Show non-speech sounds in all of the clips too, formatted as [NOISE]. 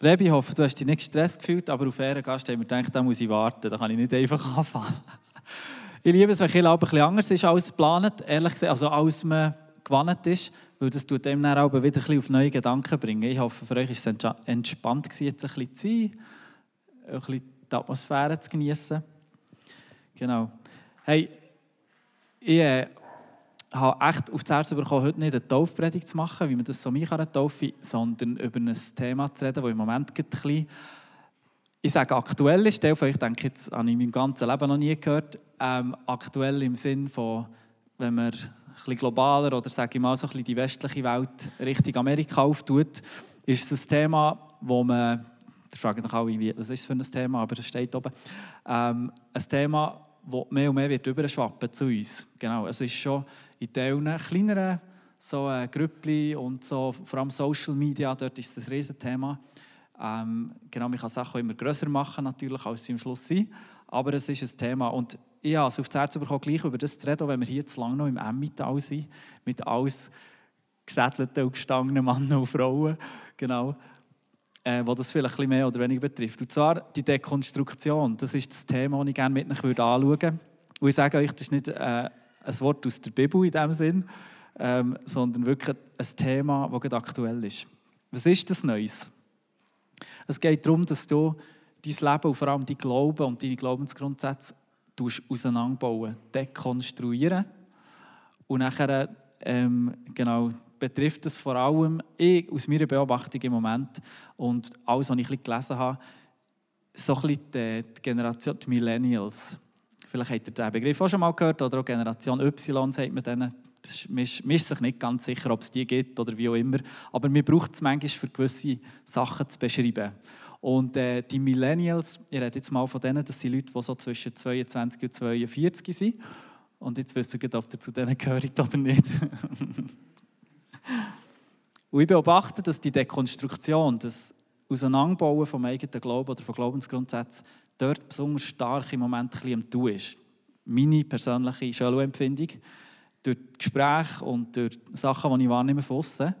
Rebi, ich hoffe, du hast dich nicht gestresst gefühlt, aber auf Ehren Gast haben wir gedacht, da muss ich warten, da kann ich nicht einfach [LAUGHS] anfangen. Ich liebe es, wenn ein bisschen anders ist als geplant, ehrlich gesagt, also als man gewannet ist, weil das tut dem dann auch wieder ein auf neue Gedanken bringen. Ich hoffe, für euch war es entspannt, jetzt ein bisschen zu sein, ein bisschen die Atmosphäre zu genießen. Genau. Hey, ich äh, habe echt auf das Herz bekommen, heute nicht eine Taufpredigt zu machen, wie man das so mich an Taufe, sondern über ein Thema zu reden, das im Moment ein bisschen, ich sage aktuell ist, euch denke jetzt, habe ich in meinem ganzen Leben noch nie gehört, ähm, aktuell im Sinn von, wenn man ein bisschen globaler oder sage ich mal so ein bisschen die westliche Welt Richtung Amerika auftut, ist ein Thema, wo man, da fragen sich alle, was ist es für ein Thema, aber es steht oben, ähm, ein Thema, das mehr und mehr wird überschwappen zu uns. Genau, es ist schon in Teilen kleineren so äh, und so, vor allem Social Media, dort ist das Riesenthema. Ähm, genau, man kann Sachen immer grösser machen natürlich, als sie am Schluss sind, aber es ist ein Thema und ich habe es auf das Herz bekommen, gleich über das zu reden, wenn wir hier zu lange noch im Emmental sind, mit alles gesättelten und gestangenen Männern und Frauen, genau, äh, wo das vielleicht ein mehr oder weniger betrifft. Und zwar die Dekonstruktion, das ist das Thema, das ich gerne mit euch anschauen würde. Und ich sage euch, das ist nicht äh, ein Wort aus der Bibel in dem Sinn, ähm, sondern wirklich ein Thema, das gerade aktuell ist. Was ist das Neues? Es geht darum, dass du dein Leben und vor allem dein Glauben und deine Glaubensgrundsätze auseinanderbauen, dekonstruieren und nachher ähm, genau, betrifft es vor allem, ich, aus meiner Beobachtung im Moment und alles, was ich gelesen habe, so ein bisschen die, die Generation, die Millennials. Vielleicht habt ihr den Begriff auch schon mal gehört, oder auch Generation Y sagt man denen. Man ist sich nicht ganz sicher, ob es die gibt oder wie auch immer. Aber man braucht es manchmal für gewisse Sachen zu beschreiben. Und äh, die Millennials, ich rede jetzt mal von denen, das sind Leute, die so zwischen 22 und 42 sind. Und jetzt wisst ihr, ob ihr zu denen gehört oder nicht. [LAUGHS] und ich beobachte, dass die Dekonstruktion, das Auseinanderbauen vom eigenen Glauben oder von Glaubensgrundsätzen dort besonders stark im Moment ein bisschen am Tun ist. Meine persönliche Schulempfindung durch Gespräche und durch Sachen, die ich wahrnehme von außen.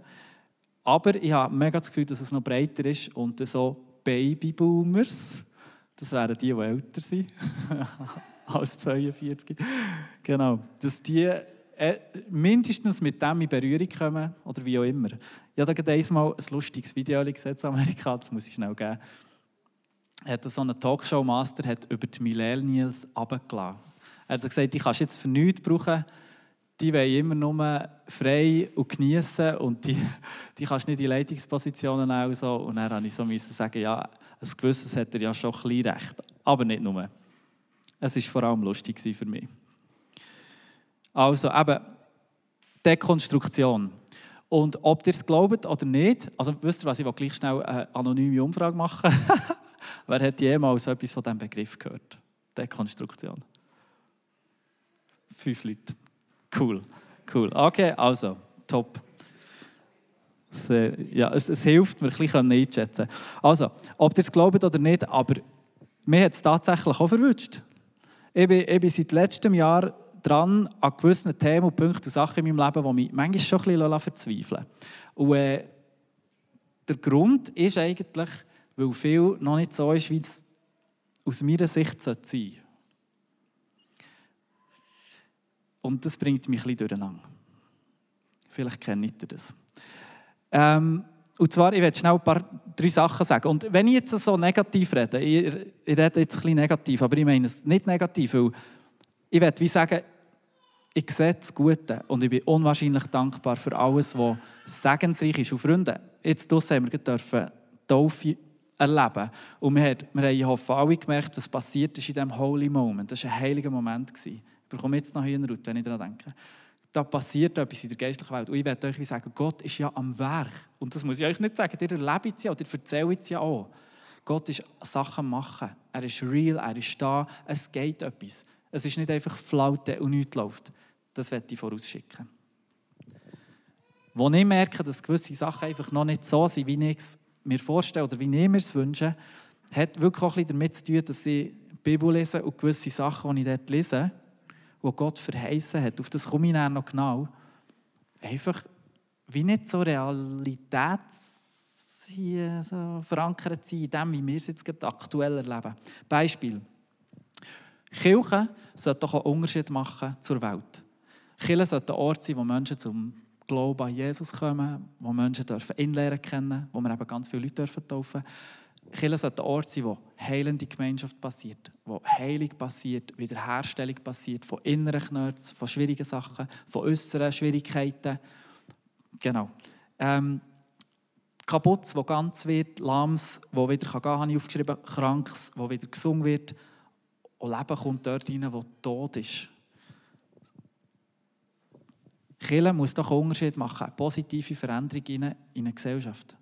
Aber ich habe mega das Gefühl, dass es noch breiter ist und so Babyboomers, das wären die, die älter sind [LAUGHS] als 42, genau, dass die äh, mindestens mit dem in Berührung kommen oder wie auch immer. Ich habe da einmal ein lustiges Video gesehen in Amerika, das muss ich schnell geben hat so einen Talkshow-Master über die Millennials abgelassen. Er hat gesagt, die kannst du jetzt für nichts brauchen, die wollen immer nur frei und genießen und die, [LAUGHS] die kannst du nicht in Leitungspositionen auch so. Und dann habe ich so müssen sagen, ja, ein gewisses hat er ja schon ein bisschen recht, aber nicht nur. Es war vor allem lustig für mich. Also eben, Dekonstruktion. Und ob ihr es glaubt oder nicht, also wisst ihr was, ich will gleich schnell eine anonyme Umfrage machen. [LAUGHS] Wer hat jemals etwas von diesem Begriff gehört? Dekonstruktion. Fünf Leute. Cool. Cool. Okay, also, top. Es, äh, ja, es, es, hilft mir, ein bisschen einzuschätzen. Also, ob ihr es glaubt oder nicht, aber mir hat es tatsächlich auch verwünscht. Ich bin, ich bin seit letztem Jahr dran an gewissen Themen und Punkten und Sachen in meinem Leben, die mich manchmal schon ein bisschen verzweifeln Und äh, der Grund ist eigentlich, weil viel noch nicht so ist, wie es aus meiner Sicht sein sollte. Und das bringt mich ein bisschen durcheinander. Vielleicht kennt ihr das. Ähm, und zwar, ich werde schnell ein paar, drei Sachen sagen. Und wenn ich jetzt so negativ rede, ich, ich rede jetzt ein bisschen negativ, aber ich meine es nicht negativ, weil ich werde wie sagen, ich sehe das Gute und ich bin unwahrscheinlich dankbar für alles, was segensreich ist. Und Freunde, jetzt haben wir dürfen Taufe erleben. Und wir, haben, hoffe, alle gemerkt, was passiert ist in diesem Holy Moment. Das war ein heiliger Moment. Ich bekomme jetzt noch Hühnerhaut, wenn ich daran denke. Da passiert etwas in der geistlichen Welt. Und ich werde euch sagen, Gott ist ja am Werk. Und das muss ich euch nicht sagen, ihr erlebt es ja ihr erzählt es ja auch. Gott ist Sachen machen. Er ist real, er ist da, es geht etwas. Es ist nicht einfach Flaute und nichts läuft. Das werde ich vorausschicken. Wo ich merke, dass gewisse Sachen einfach noch nicht so sind, wie ich es mir vorstelle oder wie ich mir es wünsche, hat wirklich auch ein damit zu tun, dass ich die Bibel lese und gewisse Sachen, die ich dort lese, die Gott verheißen hat, auf das komme ich dann noch genau, einfach wie nicht so realitäts hier so verankert sein in dem, wie wir es jetzt gerade aktuell erleben. Beispiel. Kirche sollte doch einen Unterschied machen zur Welt. Kirche sollte ein Ort sein, wo Menschen zum Glauben an Jesus kommen, wo Menschen dürfen ihn lernen kennen, wo wir eben ganz viele Leute dürfen taufen Kirche sollte ein Ort sein, wo heilende Gemeinschaft passiert, wo Heilung passiert, Wiederherstellung passiert von inneren Knöts, von schwierigen Sachen, von äußeren Schwierigkeiten. Genau. Ähm, Kaputtes, wo ganz wird, Lahms, wo wieder gehen kann, habe ich aufgeschrieben, Krankes, wo wieder gesungen wird. Und Leben kommt dort rein, wo tot ist. Kirche muss doch einen Unterschied machen, eine positive Veränderung in eine Gesellschaft.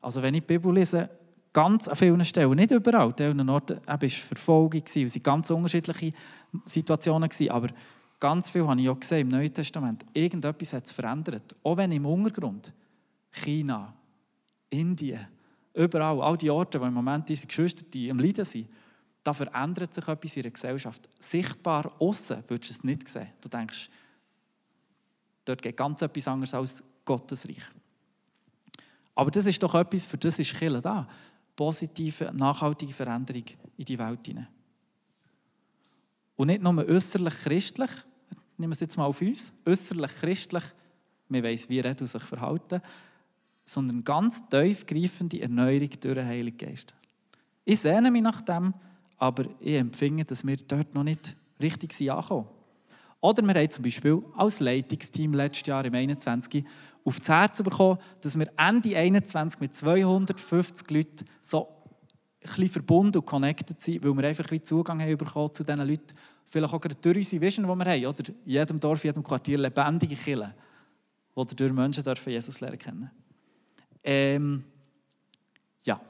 Also wenn ich die Bibel lese, ganz an vielen Stellen, nicht überall, an vielen Orten war Verfolgung, es waren ganz unterschiedliche Situationen, aber ganz viel habe ich auch gesehen im Neuen Testament. Irgendetwas hat es verändert. Auch wenn im Untergrund, China, Indien, überall, all die Orte, wo im Moment diese Geschwister die am Leiden sind, da verändert sich etwas in der Gesellschaft. Sichtbar außen würdest du es nicht sehen. Du denkst, dort geht ganz etwas anderes als Gottes Reich. Aber das ist doch etwas, für das ist Kirche da. Positive, nachhaltige Veränderung in die Welt hinein. Und nicht nur äußerlich christlich, nehmen wir es jetzt mal auf uns, äußerlich christlich, man weiss, wie er sich verhalten, sondern ganz tiefgreifende Erneuerung durch den Heiligen Geist. Ich sehne mich nach dem, aber ich empfinde, dass wir dort noch nicht richtig sind angekommen. Oder wir haben zum Beispiel als Leitungsteam letztes Jahr im 21 auf das Herz bekommen, dass wir Ende 21 mit 250 Leuten so ein bisschen verbunden und connected sind, weil wir einfach wie Zugang haben bekommen zu diesen Leuten. Vielleicht auch durch unsere Vision, die wir haben, oder? In jedem Dorf, in jedem Quartier lebendige Kirchen, wo durch Menschen dürfen Jesus lernen kennen. Ähm, ja.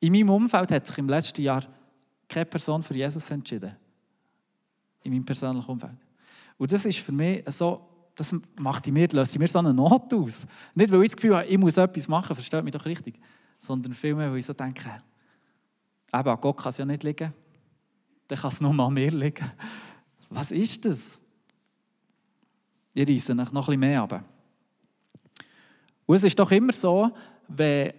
In meinem Umfeld hat sich im letzten Jahr keine Person für Jesus entschieden. In meinem persönlichen Umfeld. Und das ist für mich so, das macht in mir, löst in mir so eine Not aus. Nicht, weil ich das Gefühl habe, ich muss etwas machen, versteht mich doch richtig, sondern vielmehr, weil ich so denke, eben, an Gott kann es ja nicht liegen, dann kann es nur an mir liegen. Was ist das? Ich reisse noch ein bisschen mehr ab. Und es ist doch immer so, wenn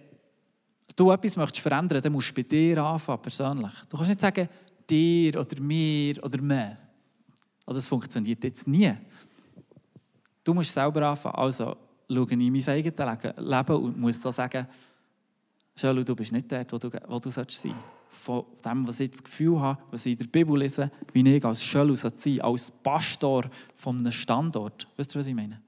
du etwas möchtest verändern, dann musst du bei dir anfangen, persönlich. Du kannst nicht sagen, dir oder mir oder mir. Also das funktioniert jetzt nie. Du musst selber anfangen. Also schaue in mein eigenes Leben und muss so sagen, Schau, du bist nicht dort, wo du, wo du sein sollst. Von dem, was ich das Gefühl habe, was ich in der Bibel lese, wie ich als Schölu sein soll, als Pastor von einem Standort. Weißt du, was ich meine?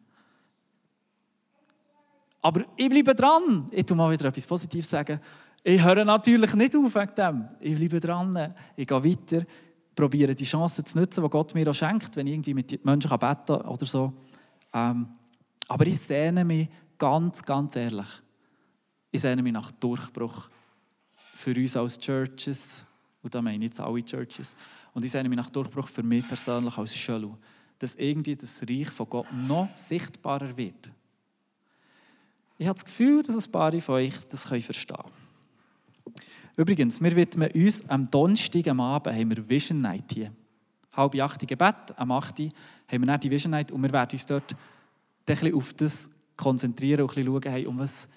Aber ich bleibe dran. Ich tue mal wieder etwas Positives sagen. Ich höre natürlich nicht auf wegen dem. Ich bleibe dran. Ich gehe weiter. Probiere die Chancen zu nutzen, die Gott mir auch schenkt, wenn ich irgendwie mit Menschen beten kann oder so. Ähm, aber ich sehne mich ganz, ganz ehrlich. Ich sehne mich nach Durchbruch für uns als Churches. Und da meine ich jetzt alle Churches. Und ich sehne mich nach Durchbruch für mich persönlich als Schölu. Dass irgendwie das Reich von Gott noch sichtbarer wird. Ich habe das Gefühl, dass ein paar von euch das verstehen können. Übrigens, wir widmen uns am Donnerstag am Abend haben wir Vision Night hier. Halb acht Gebet, am 8. haben wir dann die Vision Night und wir werden uns dort ein bisschen auf das konzentrieren und ein bisschen schauen, hey, um was,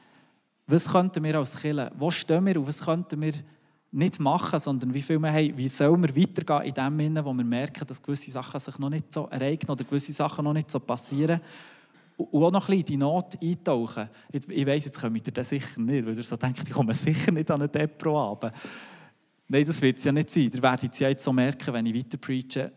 was könnten wir als Kirche, wo stehen wir und was könnten wir nicht machen, sondern wie viel wir haben, wie sollen wir weitergehen in dem Sinne, wo wir merken, dass gewisse Sachen sich noch nicht so ereignen oder gewisse Sachen noch nicht so passieren und auch noch ein bisschen in die Not eintauchen. Jetzt, ich weiss, jetzt kommt ihr das sicher nicht, weil ihr so denkt, ich komme sicher nicht an eine Depro ab. Nein, das wird es ja nicht sein. Ihr werdet es ja jetzt so merken, wenn ich weiter preache.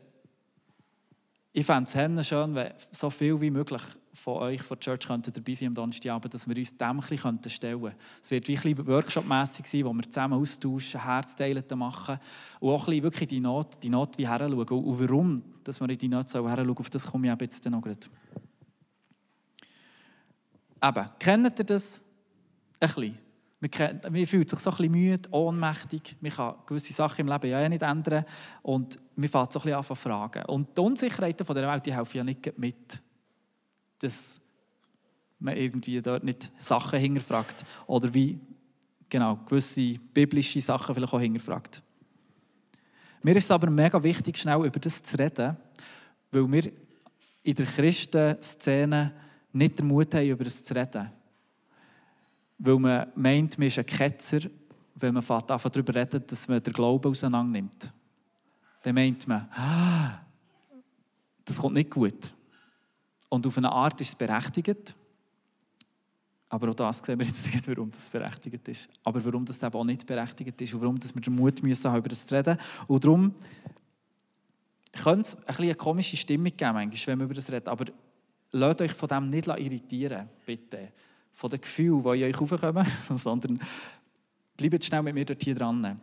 Ich fände es schön, wenn so viel wie möglich von euch von der Church dabei sein am Donnerstagabend, dass wir uns dem ein bisschen stellen könnten. Es wird wie ein Workshop-mässig sein, wo wir zusammen austauschen, Herzteilen machen und auch ein bisschen wirklich die Not, die Not wie heranschauen. Und warum dass wir in die Not heranschauen, auf das komme ich jetzt noch gerade. Eben, kennt ihr das? Ein bisschen. Man, man fühlt sich so ein bisschen müde, ohnmächtig. Man kann gewisse Sachen im Leben ja eh nicht ändern. Und man fängt so ein bisschen an zu fragen. Und die Unsicherheiten der Welt die helfen ja nicht mit, dass man irgendwie dort nicht Sachen hinterfragt. Oder wie genau, gewisse biblische Sachen vielleicht auch hinterfragt. Mir ist es aber mega wichtig, schnell über das zu reden, weil wir in der Christenszene nicht den Mut haben, über das zu reden. weil man meint, man ist ein Ketzer, wenn man darüber redet, dass man den Glauben auseinander. Dann meint man, ah, das kommt nicht gut. Und auf eine Art ist es berechtigt. Aber auch das sehen wir jetzt nicht, warum das berechtigt ist. Aber warum das eben auch nicht berechtigt ist und warum dass wir den Mut müssen haben, über das zu reden. Und darum könnte es ein eine komische Stimmung geben, manchmal, wenn wir über das reden. Aber lasst euch von dem nicht irritieren, bitte. Von den Gefühlen, die in euch aufkommen, [LAUGHS] sondern bleibt schnell mit mir dort hier dran.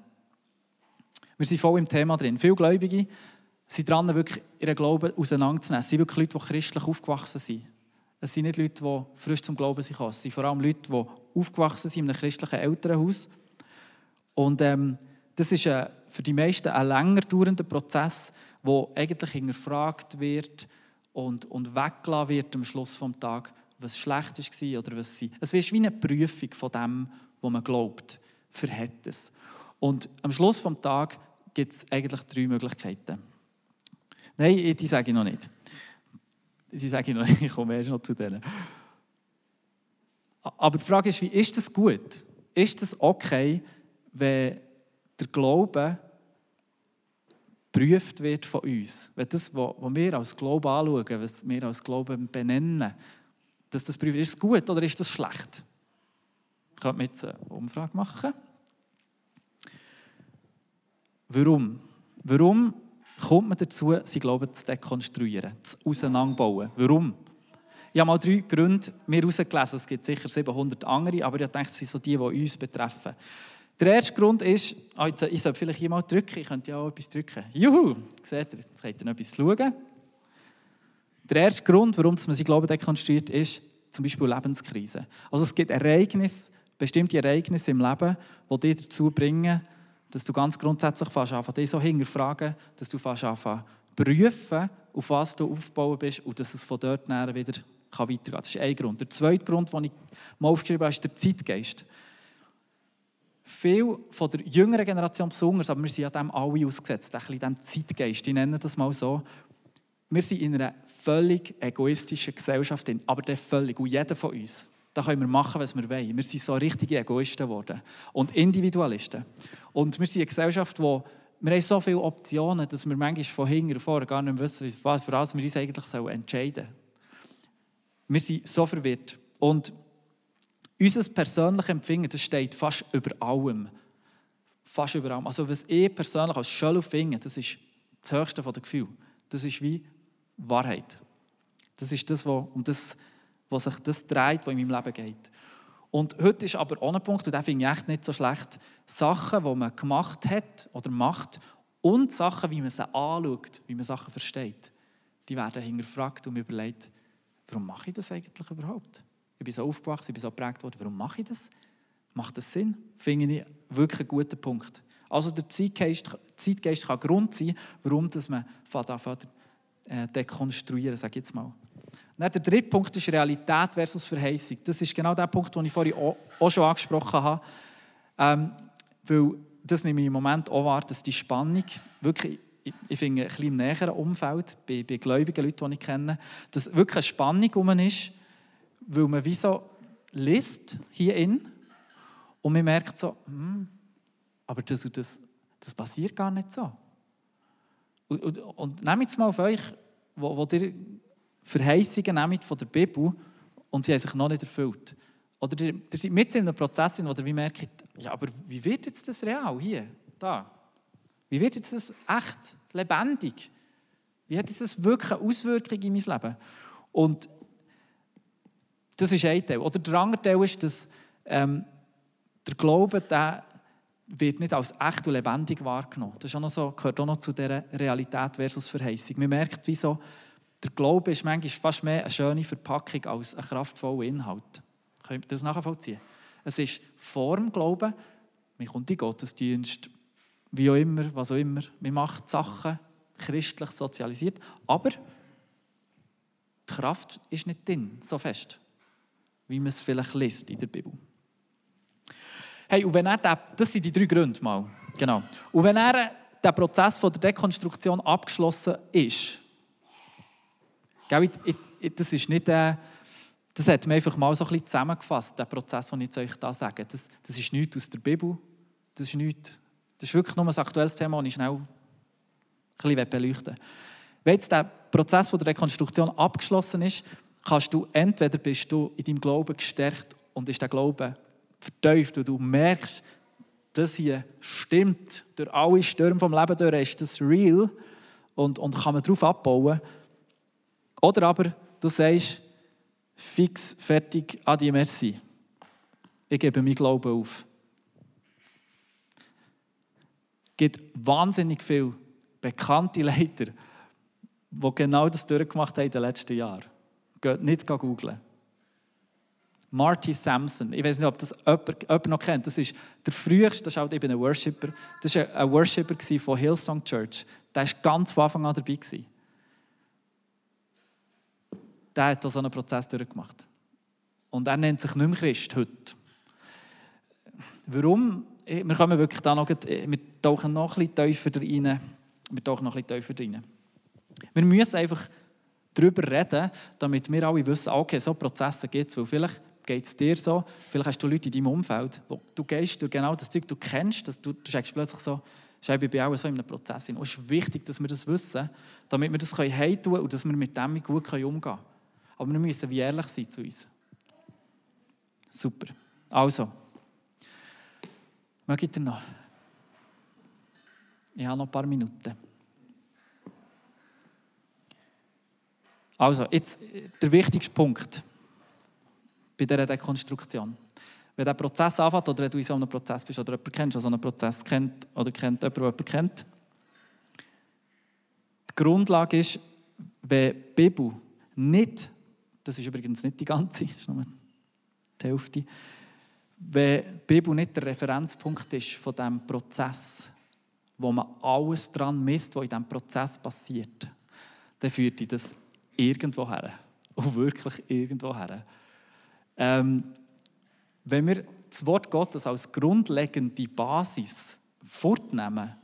Wir sind voll im Thema drin. Viele Gläubige sind dran, wirklich ihren Glauben auseinanderzunehmen. Es sind wirklich Leute, die christlich aufgewachsen sind. Es sind nicht Leute, die frisch zum Glauben sind. Es sind vor allem Leute, die aufgewachsen sind in einem christlichen Elternhaus. Und ähm, das ist ein, für die meisten ein länger dauernder Prozess, wo eigentlich hinterfragt wird und, und weggelassen wird am Schluss des Tages, was schlecht war oder was sie. Es ist wie eine Prüfung von dem, was man glaubt, verhält es. Und am Schluss des Tages gibt es eigentlich drei Möglichkeiten. Nein, die sage ich noch nicht. Die sage ich noch nicht, [LAUGHS] ich komme erst noch zu denen. Aber die Frage ist, wie ist das gut? Ist das okay, wenn der Glaube geprüft wird von uns? Wenn das, was wir als Glaube anschauen, was wir als Glauben benennen, dass das prüft, ist es gut oder ist das schlecht? Ich könnte jetzt eine Umfrage machen. Warum? Warum kommt man dazu, sie Glauben zu dekonstruieren, zu auseinanderbauen. Warum? Ich habe mal drei Gründe mir herausgelesen. Es gibt sicher 700 andere, aber ich denke, es sind so die, die uns betreffen. Der erste Grund ist, oh, ich soll vielleicht hier mal drücken, ich könnte ja auch etwas drücken. Juhu, seht ihr, jetzt könnt ihr noch etwas schauen. Der erste Grund, warum man sie Glauben dekonstruiert, ist zum Beispiel Lebenskrise. Also es gibt Ereignisse, bestimmte Ereignisse im Leben, die dich dazu bringen, dass du ganz grundsätzlich fast anfangen, dich so hinterfragen, dass du fast anfangen, prüfen, auf was du aufgebaut bist und dass es von dort näher wieder weitergehen kann. Das ist ein Grund. Der zweite Grund, den ich mal aufgeschrieben habe, ist der Zeitgeist. Viele von der jüngeren Generation besonders, aber wir sind ja dem alle ausgesetzt, ein bisschen dem Zeitgeist, ich nenne das mal so. Wir sind in einer völlig egoistischen Gesellschaft, aber der völlig, und jeder von uns da können wir machen, was wir wollen. Wir sind so richtige Egoisten geworden und Individualisten. Und wir sind eine Gesellschaft, wo wir haben so viele Optionen, dass wir manchmal von hinten und vorne gar nicht wissen, für was wir uns eigentlich entscheiden sollen. Wir sind so verwirrt. Und unser persönliches Empfinden, das steht fast über allem. Fast über allem. Also was ich persönlich als schön finde, das ist das höchste der Gefühle. Das ist wie Wahrheit. Das ist das, was, und das wo sich das dreht, was in meinem Leben geht. Und heute ist aber auch ein Punkt, und den finde ich echt nicht so schlecht, Sachen, die man gemacht hat oder macht und Sachen, wie man sie anschaut, wie man Sachen versteht, die werden hinterfragt und mir überlegt, warum mache ich das eigentlich überhaupt? Ich bin so aufgewachsen, ich bin so geprägt worden, warum mache ich das? Macht das Sinn? Finde ich wirklich einen guten Punkt. Also der Zeitgeist, Zeitgeist kann Grund sein, warum dass man anfängt, äh, dekonstruieren, sage ich jetzt mal. Dann der dritte Punkt ist Realität versus Verheißung. Das ist genau der Punkt, den ich vorhin auch schon angesprochen habe. Ähm, weil das nehme ich im Moment auch wahr, dass die Spannung wirklich, ich, ich finde, ein bisschen im näheren Umfeld, bei, bei gläubigen Leuten, die ich kenne, dass wirklich eine Spannung um ist, weil man wie so liest hier in und man merkt so, hm, aber das, das, das passiert gar nicht so. Und, und, und nehmt jetzt mal auf euch, wo, wo ihr Verheißungen nehmen von der Bibel und sie haben sich noch nicht erfüllt. Oder ihr, ihr seid mit in einem Prozess, wo ihr wie merkt, ja, aber wie wird jetzt das real hier, da? Wie wird jetzt das echt, lebendig? Wie hat das wirklich eine Auswirkung in mein Leben? Und das ist ein Teil. Oder der andere Teil ist, dass ähm, der Glaube, der wird nicht als echt und lebendig wahrgenommen. Das ist auch noch so, gehört auch noch zu dieser Realität versus Verheißung. Man merkt, wie so, der Glaube ist manchmal fast mehr eine schöne Verpackung als ein kraftvoller Inhalt. Könnt ihr das nachvollziehen? Es ist Form Glauben. Man kommt in Gottesdienst, wie auch immer, was auch immer. Man macht Sachen christlich sozialisiert. Aber die Kraft ist nicht drin, so fest, wie man es vielleicht liest in der Bibel. Hey, und wenn er den, das sind die drei Gründe mal. Genau. Und wenn er der Prozess von der Dekonstruktion abgeschlossen ist, das ist nicht, äh, das hat mir einfach mal so ein bisschen zusammengefasst, der Prozess, den ich euch da sage. Das, das ist nichts aus der Bibel. Das ist nichts. Das ist wirklich nur ein aktuelles Thema, das ich schnell ein bisschen beleuchten will. Wenn jetzt der Prozess der Rekonstruktion abgeschlossen ist, kannst du entweder bist du in deinem Glauben gestärkt und ist der Glaube vertieft und du merkst, das hier stimmt, durch alle Stürme vom Leben durch ist das real und, und kann man darauf abbauen. Oder aber du sagst, fix, fertig, adi, merci. Ich gebe meinen Glauben auf. Es gibt wahnsinnig viele bekannte Leiter, die genau das durchgemacht haben in den letzten Jahren. Geht nicht googeln. Marty Sampson, ich weiß nicht, ob das jemand, jemand noch kennt, das ist der früheste, das ist auch eben ein Worshipper, das war ein Worshipper von Hillsong Church. Der war ganz von Anfang an dabei. Der hat so einen Prozess durchgemacht. Und er nennt sich nicht mehr Christ heute. Warum? Wir kommen wirklich da noch, wir tauchen noch ein bisschen tiefer rein. Wir tauchen noch ein bisschen tiefer rein. Wir müssen einfach darüber reden, damit wir alle wissen, okay, so Prozesse gibt es. Weil vielleicht geht es dir so, vielleicht hast du Leute in deinem Umfeld, wo du gehst durch genau das Zeug, du kennst, dass du, du sagst plötzlich so, ich bin auch so in einem Prozess. Und es ist wichtig, dass wir das wissen, damit wir das heimtun können und dass wir mit dem gut umgehen können. Aber wir müssen wie ehrlich sein zu uns. Super. Also, mögt ihr noch? Ich habe noch ein paar Minuten. Also, jetzt der wichtigste Punkt bei dieser Dekonstruktion. Wenn der Prozess anfängt oder wenn du in so einem Prozess bist oder jemanden kennst, der so einen Prozess kennt oder kennt jemanden, der jemanden kennt, die Grundlage ist, wenn die Bibel nicht, das ist übrigens nicht die ganze, [LAUGHS] das ist nur die Hälfte, wenn die nicht der Referenzpunkt ist von diesem Prozess, wo man alles daran misst, was in diesem Prozess passiert, dann führt dich das irgendwo her. Und [LAUGHS] wirklich irgendwo her. Ähm, wenn wir das Wort Gottes als grundlegende Basis fortnehmen,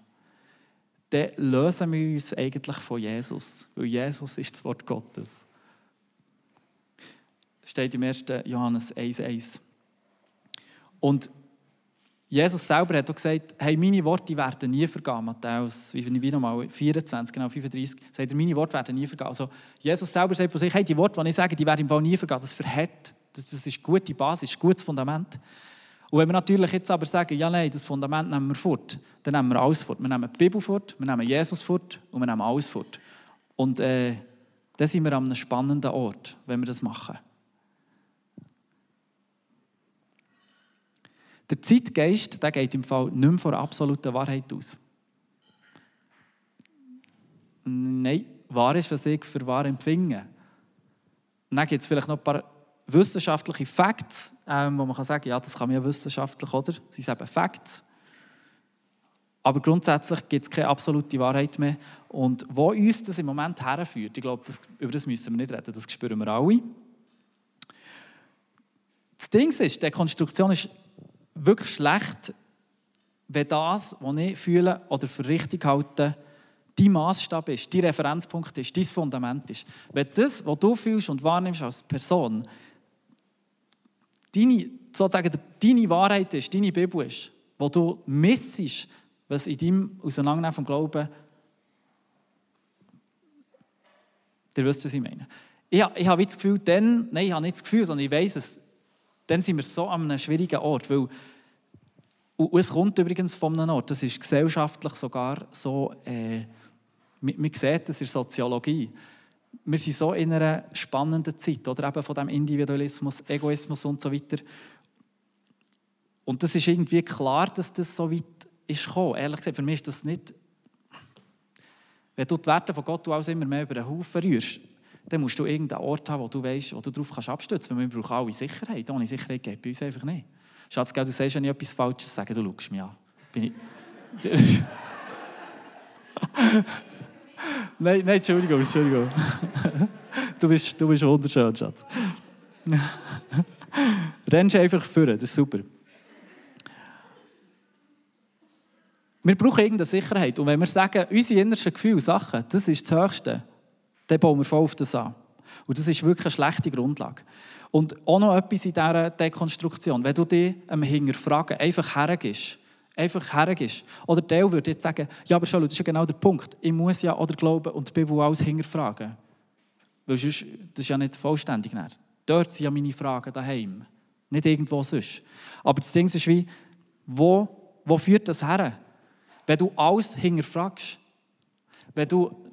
dann lösen wir uns eigentlich von Jesus. Weil Jesus ist das Wort Gottes. Steht im 1. Johannes 1,1. Und Jesus selber hat auch gesagt, hey, meine Worte werden nie vergehen. Matthäus, wie, nochmal, 24, genau, 35, sagt er, meine Worte werden nie vergehen. Also Jesus selber sagt von sich, hey, die Worte, die ich sage, die werden im Fall nie vergehen. Das verhält, das, das ist gute Basis, ein gutes Fundament. Und wenn wir natürlich jetzt aber sagen, ja nein, das Fundament nehmen wir fort, dann nehmen wir alles fort. Wir nehmen die Bibel fort, wir nehmen Jesus fort und wir nehmen alles fort. Und äh, dann sind wir an einem spannenden Ort, wenn wir das machen. Der Zeitgeist der geht im Fall nicht mehr von der absoluten Wahrheit aus. Nein, wahr ist, was ich für wahr empfinde. Dann gibt es vielleicht noch ein paar wissenschaftliche Facts, ähm, wo man kann sagen ja, das kann man ja wissenschaftlich, oder? Sie sind eben Facts. Aber grundsätzlich gibt es keine absolute Wahrheit mehr. Und wo uns das im Moment herführt, ich glaube, das, über das müssen wir nicht reden, das spüren wir alle. Das Ding ist, die Konstruktion ist wirklich schlecht, wenn das, was ich fühle oder für richtig halte, dein Maßstab ist, dein Referenzpunkt ist, dein Fundament ist. Wenn das, was du fühlst und wahrnimmst als Person, deine, sozusagen deine Wahrheit ist, deine Bibel ist, wo du missest, was in deinem Auseinandernehmen vom Glauben, ihr wisst, was ich meine. Ich, ich habe das Gefühl, dann, nein, ich habe nicht das Gefühl, sondern ich weiß es, dann sind wir so an einem schwierigen Ort. Weil, und es kommt übrigens von einem Ort, das ist gesellschaftlich sogar so, äh, man, man sieht das in der Soziologie. Wir sind so in einer spannenden Zeit, oder eben von dem Individualismus, Egoismus und so weiter. Und das ist irgendwie klar, dass das so weit ist gekommen. Ehrlich gesagt, für mich ist das nicht... Wenn du die Werte von Gott alles immer mehr über den Haufen rührst, dann musst du irgendeinen Ort haben, wo du weißt, wo du darauf kannst abstützen kannst. Wir brauchen alle Sicherheit. Ohne Sicherheit geht bei uns einfach nicht. Schatz, du sagst, wenn ich etwas Falsches sage, du schaust mich an. Bin ich... [LAUGHS] nein, nein, Entschuldigung, Entschuldigung. [LAUGHS] du, bist, du bist wunderschön, Schatz. [LAUGHS] Rennst einfach führen, das ist super. Wir brauchen irgendeine Sicherheit. Und wenn wir sagen, unsere innersten Gefühle, Sachen, das ist das Höchste, dann bauen wir voll auf das an. Und das ist wirklich eine schlechte Grundlage. Und auch noch etwas in dieser Dekonstruktion. Wenn du dich am Hinterfragen einfach hergibst, einfach hergibst. Oder Teil würde jetzt sagen, ja, aber schau, das ist ja genau der Punkt. Ich muss ja oder glauben und die Bibel alles hinterfragen. Weil sonst, das ist ja nicht vollständig. Mehr. Dort sind ja meine Fragen daheim. Nicht irgendwo sonst. Aber das Ding ist wie, wo, wo führt das her? Wenn du alles hinterfragst, wenn du,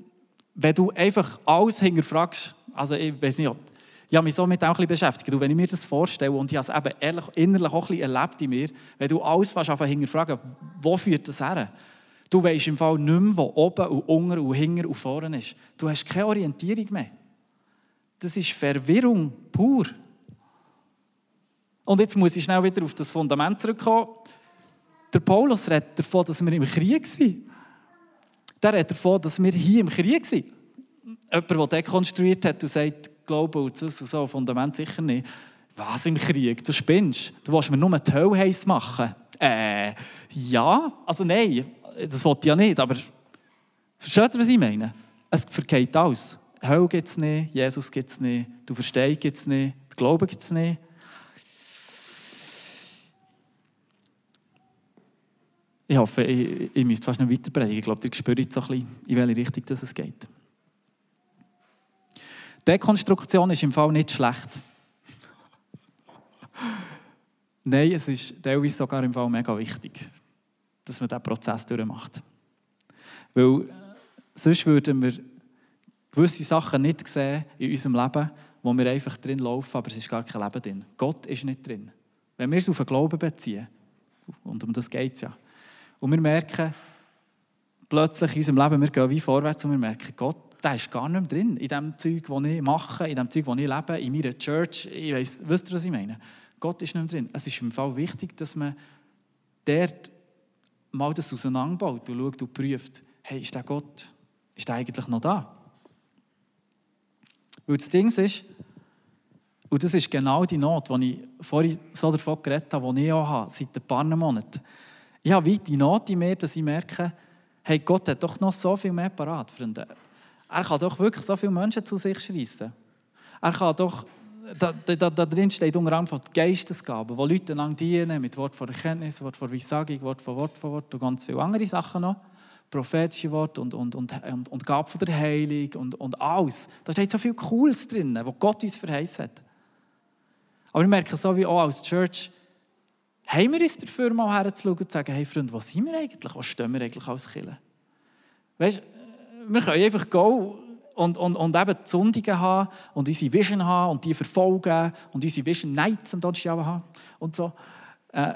wenn du einfach alles hinterfragst, also ich weiß nicht, ich habe mich so mit auch ein bisschen beschäftigt. Wenn ich mir das vorstelle, und ich habe es eben ehrlich, innerlich auch ein erlebt in mir, wenn du alles fast hinterfragen, wo führt das her? Du weißt im Fall nicht mehr, wo oben und unten und hinten und vorne ist. Du hast keine Orientierung mehr. Das ist Verwirrung pur. Und jetzt muss ich schnell wieder auf das Fundament zurückkommen. Der Paulus redet davon, dass wir im Krieg sind. Der redet davon, dass wir hier im Krieg sind. Jemand, der dekonstruiert hat und sagt, Glauben und das und so, Fundament sicher nicht. Was im Krieg? Du spinnst. Du willst mir nur die Hölle heiß machen. Äh, ja. Also nein, das wollte ich ja nicht, aber versteht ihr, was ich meine? Es vergeht alles. Hölle gibt es nicht, Jesus gibt es nicht, du Verstehung gibt es nicht, Glauben gibt es nicht. Ich hoffe, ich, ich müsste fast noch weiter. Ich glaube, ihr spürt so ein bisschen, in welche Richtung es geht. Dekonstruktion ist im Fall nicht schlecht. [LAUGHS] Nein, es ist teilweise sogar im Fall mega wichtig, dass man diesen Prozess durchmacht. Weil sonst würden wir gewisse Sachen nicht sehen in unserem Leben, wo wir einfach drin laufen, aber es ist gar kein Leben drin. Gott ist nicht drin. Wenn wir es auf den Glauben beziehen, und um das geht es ja, und wir merken plötzlich in unserem Leben, wir gehen wie vorwärts und wir merken, Gott der ist gar nicht mehr drin, in dem Zeug, das ich mache, in dem Zeug, das ich lebe, in meiner Church. Ich weiss, wisst ihr, was ich meine? Gott ist nicht mehr drin. Es ist im Fall wichtig, dass man dort mal das auseinanderbaut und schaut und prüft, hey, ist der Gott, ist der eigentlich noch da? Weil das Ding ist, und das ist genau die Not, die ich vorhin so davon geredet habe, die ich auch habe, seit ein paar Monaten. Ich habe wie die Not in mir, dass ich merke, hey, Gott hat doch noch so viel mehr parat, Freunde. Er kann doch wirklich so viele Menschen zu sich schreissen. Er kann doch, da, da, da drin steht unter anderem die Geistesgaben, wo Leute lang dienen, mit Wort von Erkenntnis, Wort von Weissagung, Wort von Wort von Wort und ganz viele andere Sachen noch. Prophetische Wort und, und, und, und, und Gabe von der Heilung und, und alles. Da steht so viel Cooles drin, was Gott uns verheißen hat. Aber wir merken so wie auch als Church, haben wir uns dafür mal herzuschauen und zu sagen, hey Freunde, was sind wir eigentlich? Was stehen wir eigentlich als Killer? Weißt wir können einfach gehen und, und, und eben die Sündigen haben und unsere Vision haben und die verfolgen und unsere Vision Nights am Donnerstag haben und so. Äh,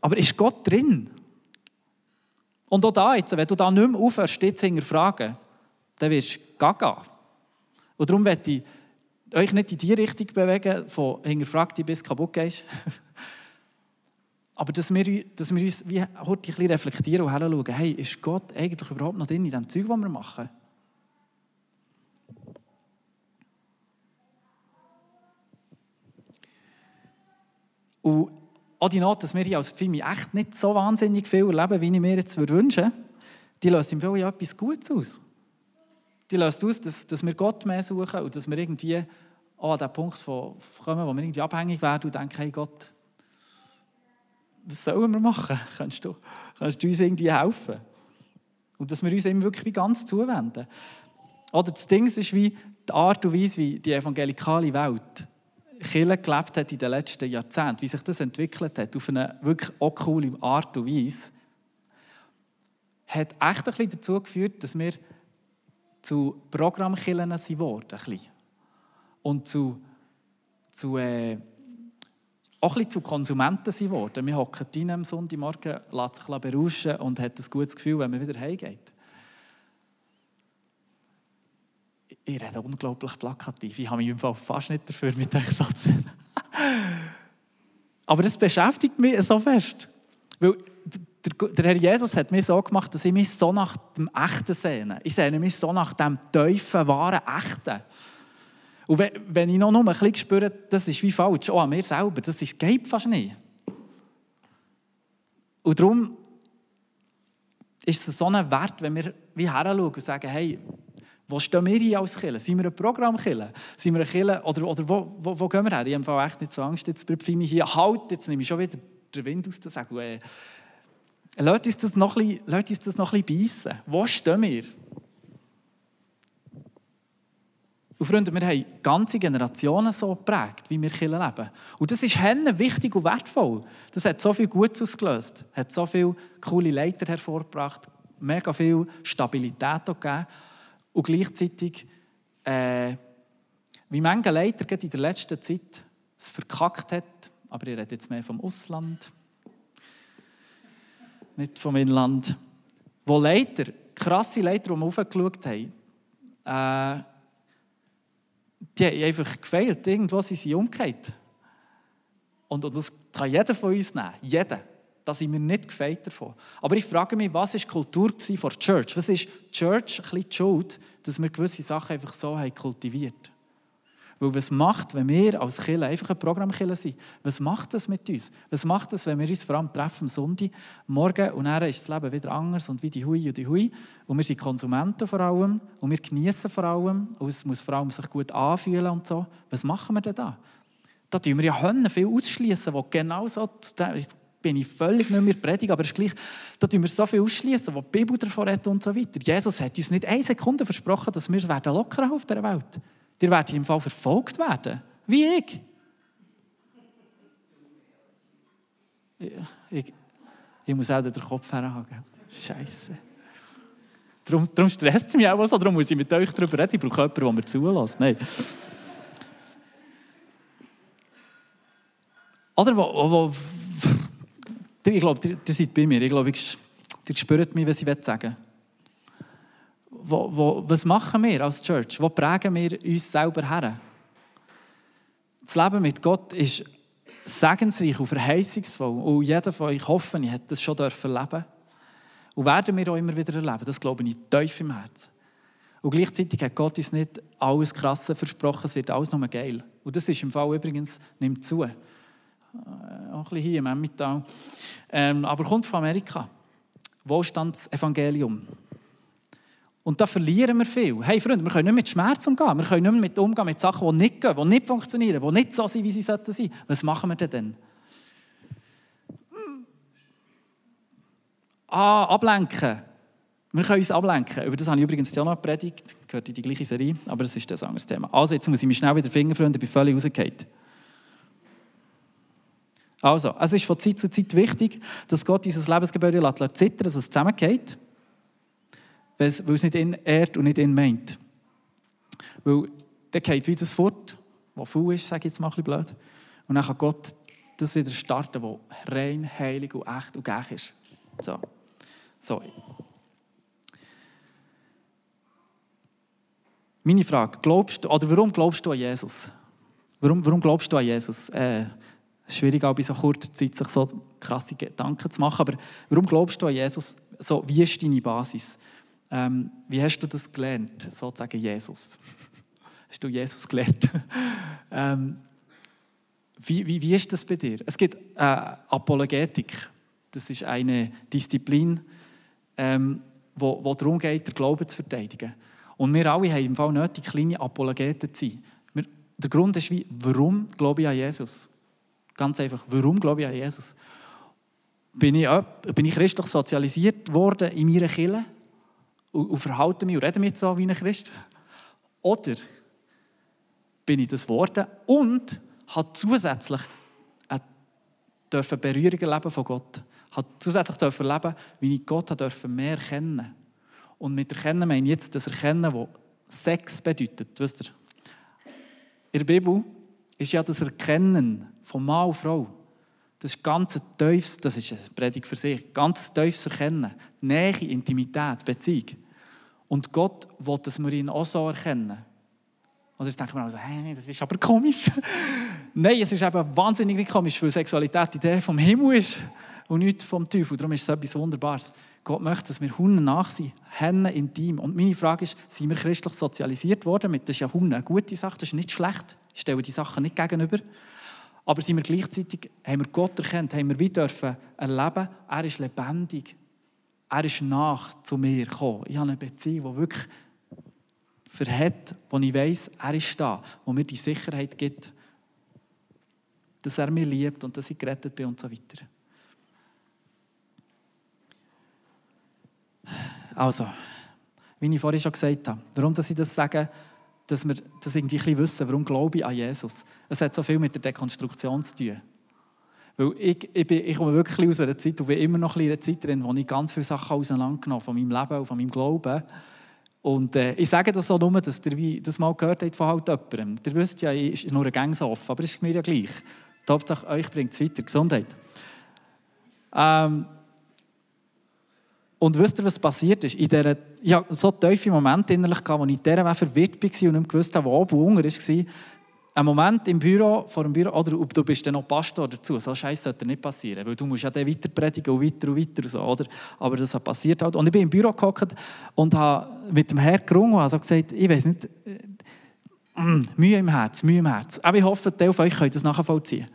aber ist Gott drin? Und auch da jetzt, wenn du da nicht mehr aufhörst, dich zu hinterfragen, dann wirst du gaga. Und darum möchte ich euch nicht in die Richtung bewegen, von hinterfragt bis kaputt gehst. [LAUGHS] Aber dass wir, dass wir uns wie heute ein bisschen reflektieren und hinschauen, hey, ist Gott eigentlich überhaupt noch drin in dem Zeug, was wir machen? Und auch die Not, dass wir hier als Pfimi echt nicht so wahnsinnig viel erleben, wie ich mir jetzt wünschen würde, die löst im Fall ja etwas Gutes aus. Die löst aus, dass, dass wir Gott mehr suchen und dass wir irgendwie an den Punkt kommen, wo wir irgendwie abhängig werden und denken, hey Gott, was sollen wir machen? [LAUGHS] Kannst du, kannst du uns irgendwie helfen? Und dass wir uns ihm wirklich ganz zuwenden. Oder das Ding ist wie die Art und Weise, wie die evangelikale Welt Kirche gelebt hat in den letzten Jahrzehnten, wie sich das entwickelt hat, auf eine wirklich auch coole Art und Weise, hat echt ein bisschen dazu geführt, dass wir zu Programmkillen geworden sind. Und zu, zu äh, auch ein zu Konsumenten geworden. Wir hocken rein am Sonntagmorgen, lässt sich berauschen und hat ein gutes Gefühl, wenn man wieder heimgeht. Ich rede unglaublich plakativ. Ich habe mich im Fall fast nicht dafür mit diesem Satz [LAUGHS] Aber das beschäftigt mich so fest. Weil der, Herr Jesus hat mich so gemacht, dass ich mich so nach dem Echten sehne. Ich sehne mich so nach dem tiefen, wahren Echten. Und wenn ich noch ein bisschen spüre, das ist wie falsch, auch an mir selber, das ist, geht fast nicht. Und darum ist es so ein Wert, wenn wir wie heranschauen und sagen, hey, Wo stehen wir hier als Killer? Sind wir ein Programmkiller? Sind wir ein Killer? Oder, oder wo, wo, wo gehen wir her? Ich habe echt nicht so Angst, jetzt bei Pfimi hier. Halt, jetzt nehme ich schon wieder den Wind aus der Segel. Lasst uns das noch ein bisschen, bisschen beißen. Wo stehen wir? Und Freunde, wir haben ganze Generationen so geprägt, wie wir Kirche leben. Und das ist Hennen wichtig und wertvoll. Das hat so viel Gutes ausgelöst, hat so viele coole Leiter hervorgebracht, mega viel Stabilität gegeben. Und gleichzeitig, äh, wie manche Leiter in der letzten Zeit es verkackt hat, aber ich rede jetzt mehr vom Ausland, nicht vom Inland, wo Leiter, krasse Leiter, die wir aufgeschaut haben, äh, die haben einfach gefehlt. Irgendwo sind sie umgekehrt. Und, und das kann jeder von uns nehmen. Jeder. Da sind wir nicht gefeit davon. Aber ich frage mich, was war die Kultur von der Church? Was ist die Church ein bisschen die Schuld, dass wir gewisse Sachen einfach so haben kultiviert Weil was macht, wenn wir als Killer einfach ein Programmkiller sind? Was macht das mit uns? Was macht das, wenn wir uns vor allem treffen am Sonntag, morgen und dann ist das Leben wieder anders und wie die Hui und die Hui und wir sind Konsumenten vor allem und wir genießen vor allem und es muss vor allem sich gut anfühlen und so. Was machen wir denn da? Da tun wir ja Hönnen viel ausschließen, wo genau so, bin ich völlig nicht mehr predigen, aber es ist gleich, da tun wir so viel ausschließen, was die Bibel davon hat und so weiter. Jesus hat uns nicht eine Sekunde versprochen, dass wir es werden locker auf dieser Welt. Ihr werdet im Fall verfolgt werden, wie ich. Ich, ich, muss auch den Kopf herhaben. Scheiße. Darum, darum stresst es mich auch so, darum muss ich mit euch darüber reden. Ich brauche jemanden, der mir zulässt. Nein. Oder wo, wo, ich glaube, ihr, ihr seid bei mir. Ich glaube, ihr spürt mich, was ich sagen wo, wo, Was machen wir als Church? Wo prägen wir uns selber her? Das Leben mit Gott ist segensreich und verheißungsvoll. Und jeder von euch, hoffe ich, hat das schon erleben Und werden wir auch immer wieder erleben. Das glaube ich tief im Herzen. Und gleichzeitig hat Gott uns nicht alles Krasse versprochen, es wird alles nur geil. Und das ist im Fall übrigens, nimmt zu. Äh, auch ein bisschen hier im Emmental. Ähm, aber kommt von Amerika. Wohlstandsevangelium. Und da verlieren wir viel. Hey Freunde, wir können nicht mit Schmerz umgehen. Wir können nicht mehr mit umgehen mit Sachen, die nicht gehen, die nicht funktionieren, die nicht so sind, wie sie sollten sein. Was machen wir denn dann? Ah, ablenken. Wir können uns ablenken. Über das habe ich übrigens ja noch gepredigt. Gehört in die gleiche Serie, aber das ist ein anderes Thema. Also, jetzt muss ich mich schnell wieder finden, Freunde, ich bin völlig rausgefallen. Also, es ist von Zeit zu Zeit wichtig, dass Gott dieses Lebensgebäude zittern, dass es zusammengeht, weil es nicht in ehrt und nicht in meint. Weil der geht wie das fort, was faul ist, sage ich jetzt mal ein bisschen blöd. Und dann kann Gott das wieder starten, was rein, heilig und echt und gleich ist. So. So. Meine Frage, glaubst du, oder warum glaubst du an Jesus? Warum, warum glaubst du an Jesus? Äh, es ist schwierig, auch bei so kurzer Zeit sich so krasse Gedanken zu machen. Aber warum glaubst du an Jesus? So, wie ist deine Basis? Ähm, wie hast du das gelernt, sozusagen Jesus? [LAUGHS] Hast du Jesus gelernt? [LAUGHS] ähm, wie, wie, wie ist das bei dir? Es gibt äh, Apologetik. Das ist eine Disziplin, ähm, wo, wo darum geht, den Glauben zu verteidigen. Und wir alle haben im Fall nötig, kleine Apologeten zu sein. Wir, der Grund ist, wie, warum glaube ich an Jesus? Ganz einfach, warum glaube ich an Jesus? Bin ich, bin ich christlich sozialisiert worden in meiner Kirche und, und verhalte mich und rede mich so wie ein Christ? Oder bin ich das geworden und habe zusätzlich eine Berührung erleben von Gott. Habe zusätzlich dürfen erleben, wie ich Gott mehr kennen Und mit Erkennen meine ich jetzt das Erkennen, das Sex bedeutet. Wisst ihr? In der Bibel ist ja das Erkennen von Mann und Frau. Das ist ganz ein tiefes, das ist eine Predigt für sich, ganz tiefes Erkennen. Nähe, Intimität, Beziehung. Und Gott will, dass wir ihn auch so erkennen. Und jetzt denkt man also, hey, das ist aber komisch. [LAUGHS] Nein, es ist eben wahnsinnig komisch, weil Sexualität die Idee vom Himmel ist und nicht vom Teufel. Darum ist es etwas Wunderbares. Gott möchte, dass wir Hunden nach sind, Hennen intim. Und meine Frage ist, sind wir christlich sozialisiert worden? Das ist ja Hunde eine gute Sache, das ist nicht schlecht. Ich stelle die Sachen nicht gegenüber. Aber sind wir gleichzeitig, haben wir Gott erkannt, haben wir wie dürfen erleben, er ist lebendig. Er ist nach zu mir gekommen. Ich habe eine Beziehung, die wirklich verhat, wo ich weiß, er ist da, wo mir die Sicherheit gibt, dass er mich liebt und dass ich gerettet bin und so weiter. Also, wie ich vorhin schon gesagt habe, warum dass ich das sage, dass wir das irgendwie wissen, warum glaube ich an Jesus. Es hat so viel mit der Dekonstruktion zu tun. Weil ich, ich, bin, ich komme wirklich aus einer Zeit und bin immer noch in einer Zeit drin, wo ich ganz viele Sachen auseinandergenommen von meinem Leben und von meinem Glauben. Und äh, ich sage das auch nur, dass ihr das mal gehört habt von halt jemandem. Ihr wisst ja, ich ist nur ein Gang aber es ist mir ja gleich. Die Hauptsache, euch bringt es weiter. Gesundheit. Ähm, und wisst ihr, was passiert ist? In dieser, ich hatte so tiefe Momente innerlich, wo ich in dieser verwirrt war und nicht gewusst habe, wo oben und unten war. Ein Moment im Büro, vor dem Büro, oder du bist dann noch Pastor dazu. So Scheiß sollte nicht passieren, weil du musst ja dann weiter predigen und weiter und weiter. So, oder? Aber das hat passiert halt. Und ich bin im Büro gehockt und habe mit dem Herrn gerungen und habe gesagt, ich weiß nicht, äh, mm, Mühe im Herz, Mühe im Herz. Aber ich hoffe, Teil von euch könnt das nachvollziehen.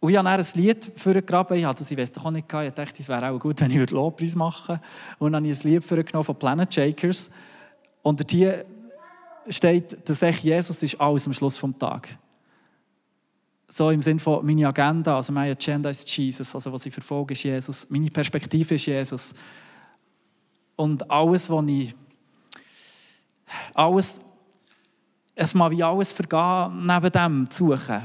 Und ich habe ein Lied vorgegraben. Ich hatte das, ich weiß doch auch nicht, ich dachte, es wäre auch gut, wenn ich Lobpreis machen würde. Und dann habe ich ein Lied vorgenommen von Planet Shakers. Und hier steht, dass echt Jesus ist alles am Schluss des Tages. So im Sinne von meine Agenda, also meine Agenda ist Jesus, also was ich verfolge ist Jesus, meine Perspektive ist Jesus. Und alles, was ich, alles, es mal wie alles vergehen, neben dem zu suchen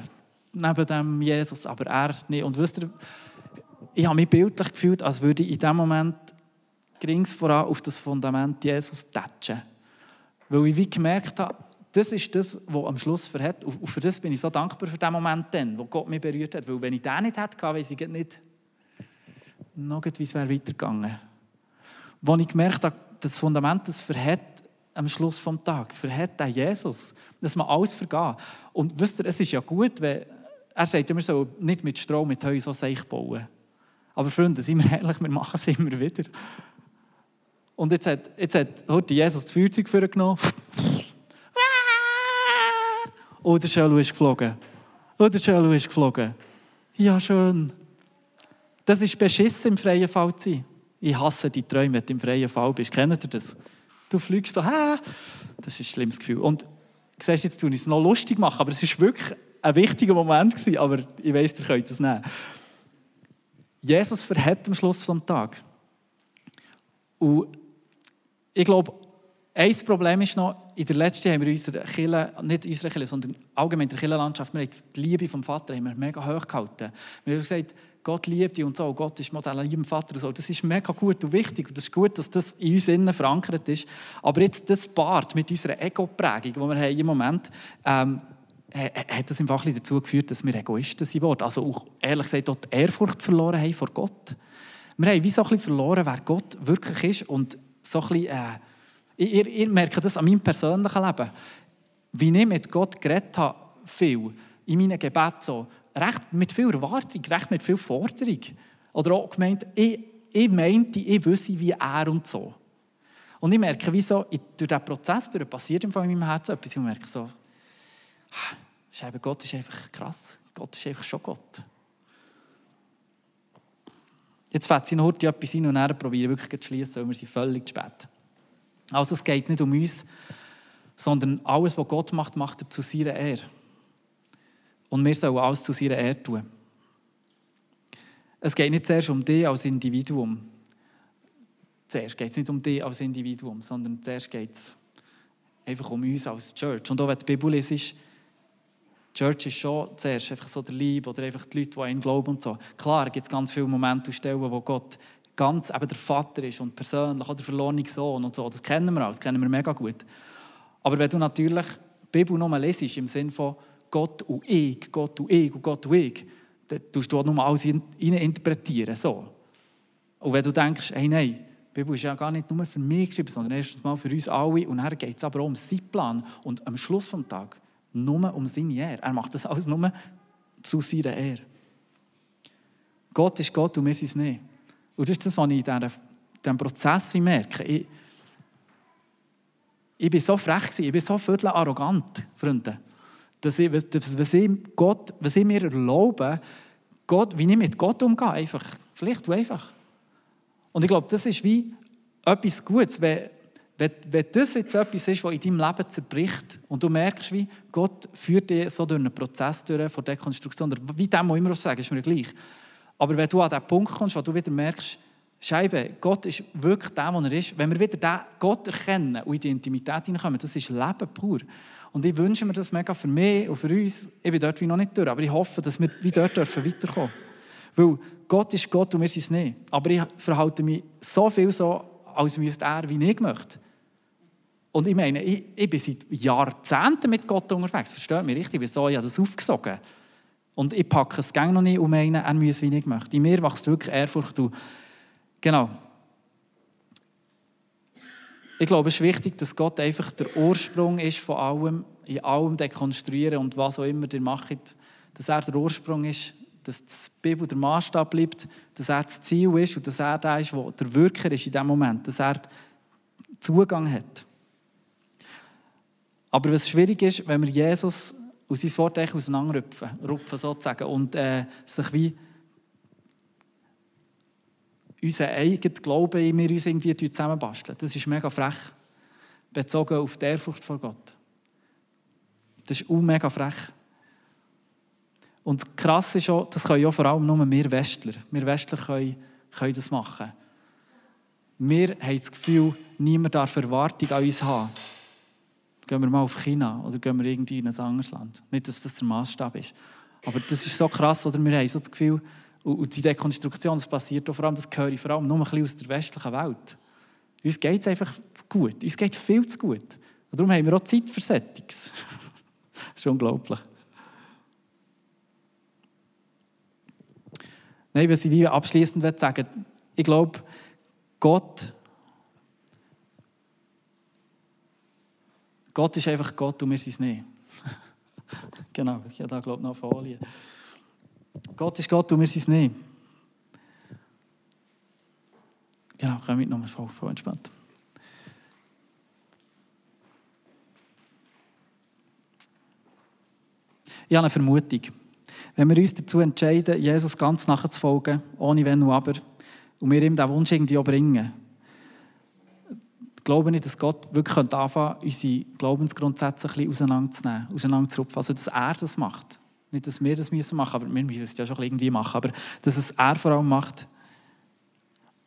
neben dem Jesus, aber er nicht. Und wisst ihr, ich habe mich bildlich gefühlt, als würde ich in dem Moment gerings voran auf das Fundament Jesus tätschen. Weil ich wie gemerkt habe, das ist das, was am Schluss verhält. Und für das bin ich so dankbar für den Moment dann, wo Gott mich berührt hat. Weil wenn ich den nicht hätte, weiß ich nicht, noch wie es wäre weitergegangen. Wo ich gemerkt habe, das Fundament, das verhält am Schluss des Tages, verhält der Jesus, dass man alles vergeht. Und wisst ihr, es ist ja gut, wenn er sagt immer so, nicht mit Strom, mit Heu so Seich bauen. Aber Freunde, seien wir ehrlich, wir machen es immer wieder. Und jetzt hat, jetzt hat heute Jesus das Feuerzeug vorgenommen. Oh, [LAUGHS] der Schölu ist geflogen. Oh, der Schölu ist geflogen. Ja, schön. Das ist beschissen, im freien Fall zu sein. Ich hasse die Träume, wenn du im freien Fall bist. Kennt ihr das? Du fliegst so, Hä? das ist ein schlimmes Gefühl. Und siehst, jetzt tue ich es noch lustig machen, aber es ist wirklich ein wichtiger Moment gewesen, aber ich weiß, ihr könnt es nehmen. Jesus verhält am Schluss des Tages. Und ich glaube, ein Problem ist noch, in der letzten haben wir in unserer Kirche, nicht in unserer Kirche, sondern allgemein in der Kirchenlandschaft, wir haben die Liebe vom Vater haben wir mega hoch gehalten. Wir haben gesagt, Gott liebt dich und so, Gott ist Modell an lieben Vater und so. Das ist mega gut und wichtig und das ist gut, dass das in uns innen verankert ist. Aber jetzt das Part mit unserer Ego-Prägung, die wir haben im Moment, ähm, hat das Fall dazu geführt, dass wir Egoisten sind Also auch, ehrlich gesagt, auch die Ehrfurcht verloren haben vor Gott. Wir haben wie so ein bisschen verloren, wer Gott wirklich ist und so ein bisschen, äh, ihr, ihr merkt das an meinem persönlichen Leben. Wie ich mit Gott geredet habe, viel, in meinen Gebeten so, recht mit viel Erwartung, recht mit viel Forderung. Oder auch gemeint, ich, ich meinte, ich wüsste wie er und so. Und ich merke, wie so, durch diesen Prozess durch passiert in meinem Herzen etwas, ich merke so, Scheibe, Gott ist einfach krass. Gott ist einfach schon Gott. Jetzt fällt sie noch heute etwas ein und dann probieren wirklich zu schließen, weil wir sind völlig spät. Also es geht nicht um uns, sondern alles, was Gott macht, macht er zu seiner Ehre. Und wir sollen alles zu seiner Ehre tun. Es geht nicht zuerst um dich als Individuum. Zuerst geht es nicht um dich als Individuum, sondern zuerst geht es einfach um uns als Church. Und auch wenn die Bibel ist, Church ist schon zuerst einfach so der Lieb oder einfach die Leute, die ihn glauben und so. Klar gibt es ganz viele Momente und Stellen, wo Gott ganz eben der Vater ist und persönlich oder der verlorene Sohn und so. Das kennen wir auch, das kennen wir mega gut. Aber wenn du natürlich die Bibel nur lesest, im Sinne von Gott und ich, Gott und ich und Gott und ich, dann tust du auch nur alles interpretieren. So. Und wenn du denkst, hey, nein, die Bibel ist ja gar nicht nur für mich geschrieben, sondern erstens mal für uns alle. Und dann geht es aber auch um seinen Plan. Und am Schluss des Tages nur um seine Ehre. Er macht das alles nur zu seiner Ehre. Gott ist Gott und wir sind es nicht. Und das ist das, was ich in diesem Prozess merke. Ich, ich bin so frech, ich bin so viertel arrogant, Freunde, dass ich, was, ich Gott, was ich mir erlaube, Gott, wie ich mit Gott umgehe, einfach, schlicht einfach. Und ich glaube, das ist wie etwas Gutes, wenn, Wenn, wenn das jetzt etwas ist, was in deinem Leben zerbricht und du merkst, wie Gott führt dich so durch einen Prozess durch von Dekonstruktion, oder wie dem auch immer sagen, ist mir gleich. Aber wenn du an den Punkt kommst, wo du wieder merkst, Scheibe, Gott ist wirklich der, der er ist. Wenn wir wieder den Gott erkennen und in die Intimität hineinkommen, das ist Leben pur. Und ich wünsche mir das mega für mich und für uns. Ich bin dort wie noch nicht durch, aber ich hoffe, dass wir wie dort dürfen weiterkommen Weil Gott ist Gott und wir sind es nicht. Aber ich verhalte mich so viel so, als müsste er, wie ich möchte. Und ich meine, ich, ich bin seit Jahrzehnten mit Gott unterwegs. Versteht mich richtig? Wieso? Ich habe das aufgesogen. Und ich packe es gerne noch nicht und meine, er muss, wie ich möchte. In mir wächst wirklich Ehrfurcht. Und genau. Ich glaube, es ist wichtig, dass Gott einfach der Ursprung ist von allem, in allem dekonstruieren und was auch immer ihr macht, dass er der Ursprung ist, dass die Bibel der Maßstab bleibt, dass er das Ziel ist und dass er der ist, der Wirker ist in dem Moment, dass er Zugang hat. Aber was schwierig ist, wenn wir Jesus und sein Wort auseinanderrupfen, rupfen sozusagen, und äh, sich wie unseren eigenen Glauben in mir uns irgendwie zusammenbasteln. Das ist mega frech, bezogen auf die Ehrfurcht vor Gott. Das ist auch mega frech. Und krass ist auch, das können ja vor allem nur wir Westler. Wir Westler können, können das machen. Wir haben das Gefühl, niemand darf Erwartung an uns haben. Gehen wir mal auf China oder gehen wir irgendwie in ein anderes Land. Nicht, dass das der Maßstab ist. Aber das ist so krass, oder wir haben so das Gefühl, und die Dekonstruktion, das passiert vor allem, das höre ich vor allem nur ein bisschen aus der westlichen Welt. Uns geht es einfach zu gut. Uns geht viel zu gut. Und darum haben wir auch Zeit das [LAUGHS] ist unglaublich. Nein, was ich abschließend sagen ich glaube, Gott, Gott ist einfach Gott und wir sind es nicht. [LAUGHS] genau, ich habe da glaube ich noch Folie. Gott ist Gott und wir sind es nicht. Genau, können wir nochmal voll, voll entspannt. Ich habe eine Vermutung. Wenn wir uns dazu entscheiden, Jesus ganz nachzufolgen, ohne Wenn und Aber, und wir ihm diesen Wunsch irgendwie auch bringen, glaube ich, dass Gott wirklich anfangen könnte, unsere Glaubensgrundsätze ein bisschen auseinanderzunehmen, auseinanderzurupfen. Also, dass er das macht. Nicht, dass wir das müssen machen, aber wir müssen es ja schon irgendwie machen. Aber dass es er vor allem macht.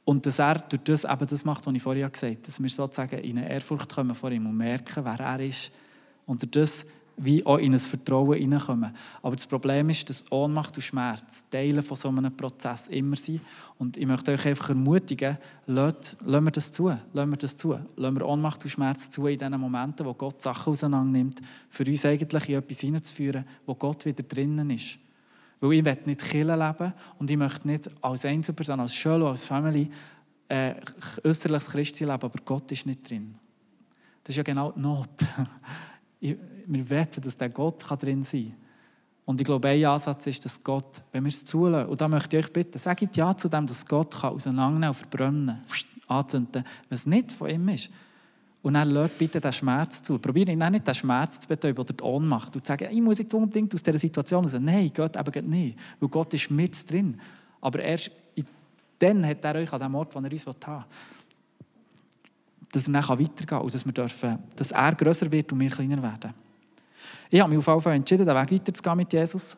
Und dass er durch das eben das macht, was ich vorher gesagt habe. Dass wir sozusagen in eine Ehrfurcht kommen vor ihm und merken, wer er ist. Und durch das wie auch in ein Vertrauen hineinkommen. Aber das Problem ist, dass Ohnmacht und Schmerz Teile von so einem Prozess immer sind. Und ich möchte euch einfach ermutigen, lasst, lassen wir das zu. Lassen wir das zu. Lassen wir Ohnmacht und Schmerz zu in diesen Momenten, wo Gott Sachen auseinander für uns eigentlich in etwas hineinzuführen, wo Gott wieder drinnen ist. Weil ich will nicht killen leben und ich möchte nicht als Einzelperson, als Schölo, als Family äh, äußerliches Christsein leben, aber Gott ist nicht drin. Das ist ja genau die Not. [LAUGHS] wir wetten, dass der Gott drin sein kann. Und ich glaube, ein Ansatz ist, dass Gott, wenn wir es zulassen, und da möchte ich euch bitten, sagt ja zu dem, dass Gott kann auseinandernehmen und verbrennen, anzünden, was nicht von ihm ist. Und dann lasst bitte den Schmerz zu. Probiere ihn nicht den Schmerz zu betäuben oder die Ohnmacht und zu sagen, ich muss jetzt unbedingt aus dieser Situation raus. Nein, Gott eben nicht, weil Gott ist mit drin. Aber erst dann hat er euch an dem Ort, wo er uns haben will dass er dann weitergehen kann und dass, wir dürfen, dass er grösser wird und wir kleiner werden. Ich habe mich auf jeden Fall entschieden, den Weg weiterzugehen mit Jesus.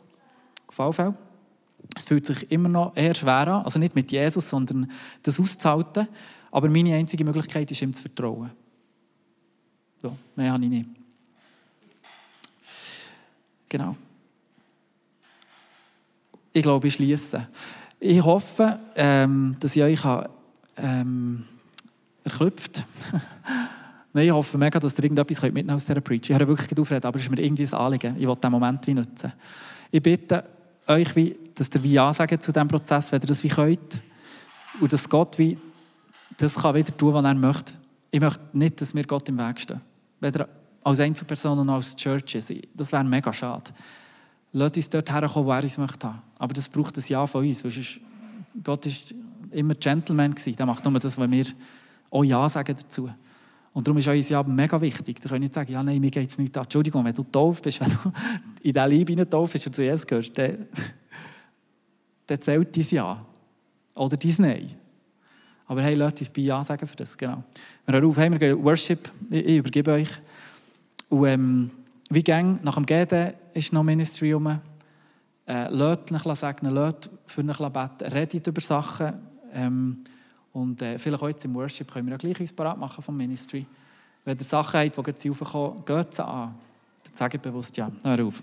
Auf jeden Fall. Es fühlt sich immer noch eher schwer an, also nicht mit Jesus, sondern das auszuhalten. Aber meine einzige Möglichkeit ist, ihm zu vertrauen. So, mehr habe ich nicht. Genau. Ich glaube, ich schließe. Ich hoffe, ähm, dass ich euch ähm, erklüpft. [LAUGHS] Nein, ich hoffe mega, dass ihr irgendetwas mitnehmen aus dieser Preach. Ich höre wirklich aufreden, aber es ist mir irgendwie ein Anliegen. Ich will diesen Moment wie nutzen. Ich bitte euch, wie, dass ihr wie Ja sagt zu diesem Prozess, wenn ihr das wie könnt. Und dass Gott wie das kann wieder tun, was er möchte. Ich möchte nicht, dass wir Gott im Weg stehen. Weder als Einzelperson noch als Churches. Das wäre mega schade. Lasst uns dort herkommen, wo er uns möchte haben. Aber das braucht ein Ja von uns. Gott war immer Gentleman. Der macht nur das, was wir auch Ja sagen dazu. Und darum ist unser Ja mega wichtig. Da können nicht sagen, ja, nein, mir geht es nicht an. Entschuldigung, wenn du tauf bist, [LAUGHS] wenn du in diesen Liebe hinein bist und zu Jesus gehörst, dann, dann zählt dein Ja. Oder dein Nein. Aber hey, lasst uns bei Ja sagen für das, genau. Wir hören auf, hey, wir gehen Worship, ich, ich übergebe euch. Und ähm, wie gang nach dem Gehen ist noch Ministry rum. Äh, lasst euch sagen, lasst für euch beten, redet über Sachen. Ähm, und äh, vielleicht auch jetzt im Worship können wir ja gleich uns parat machen vom Ministry. Wenn ihr Sachen habt, die jetzt raufkommen, geht sie an. Ich bewusst ja. Hör auf.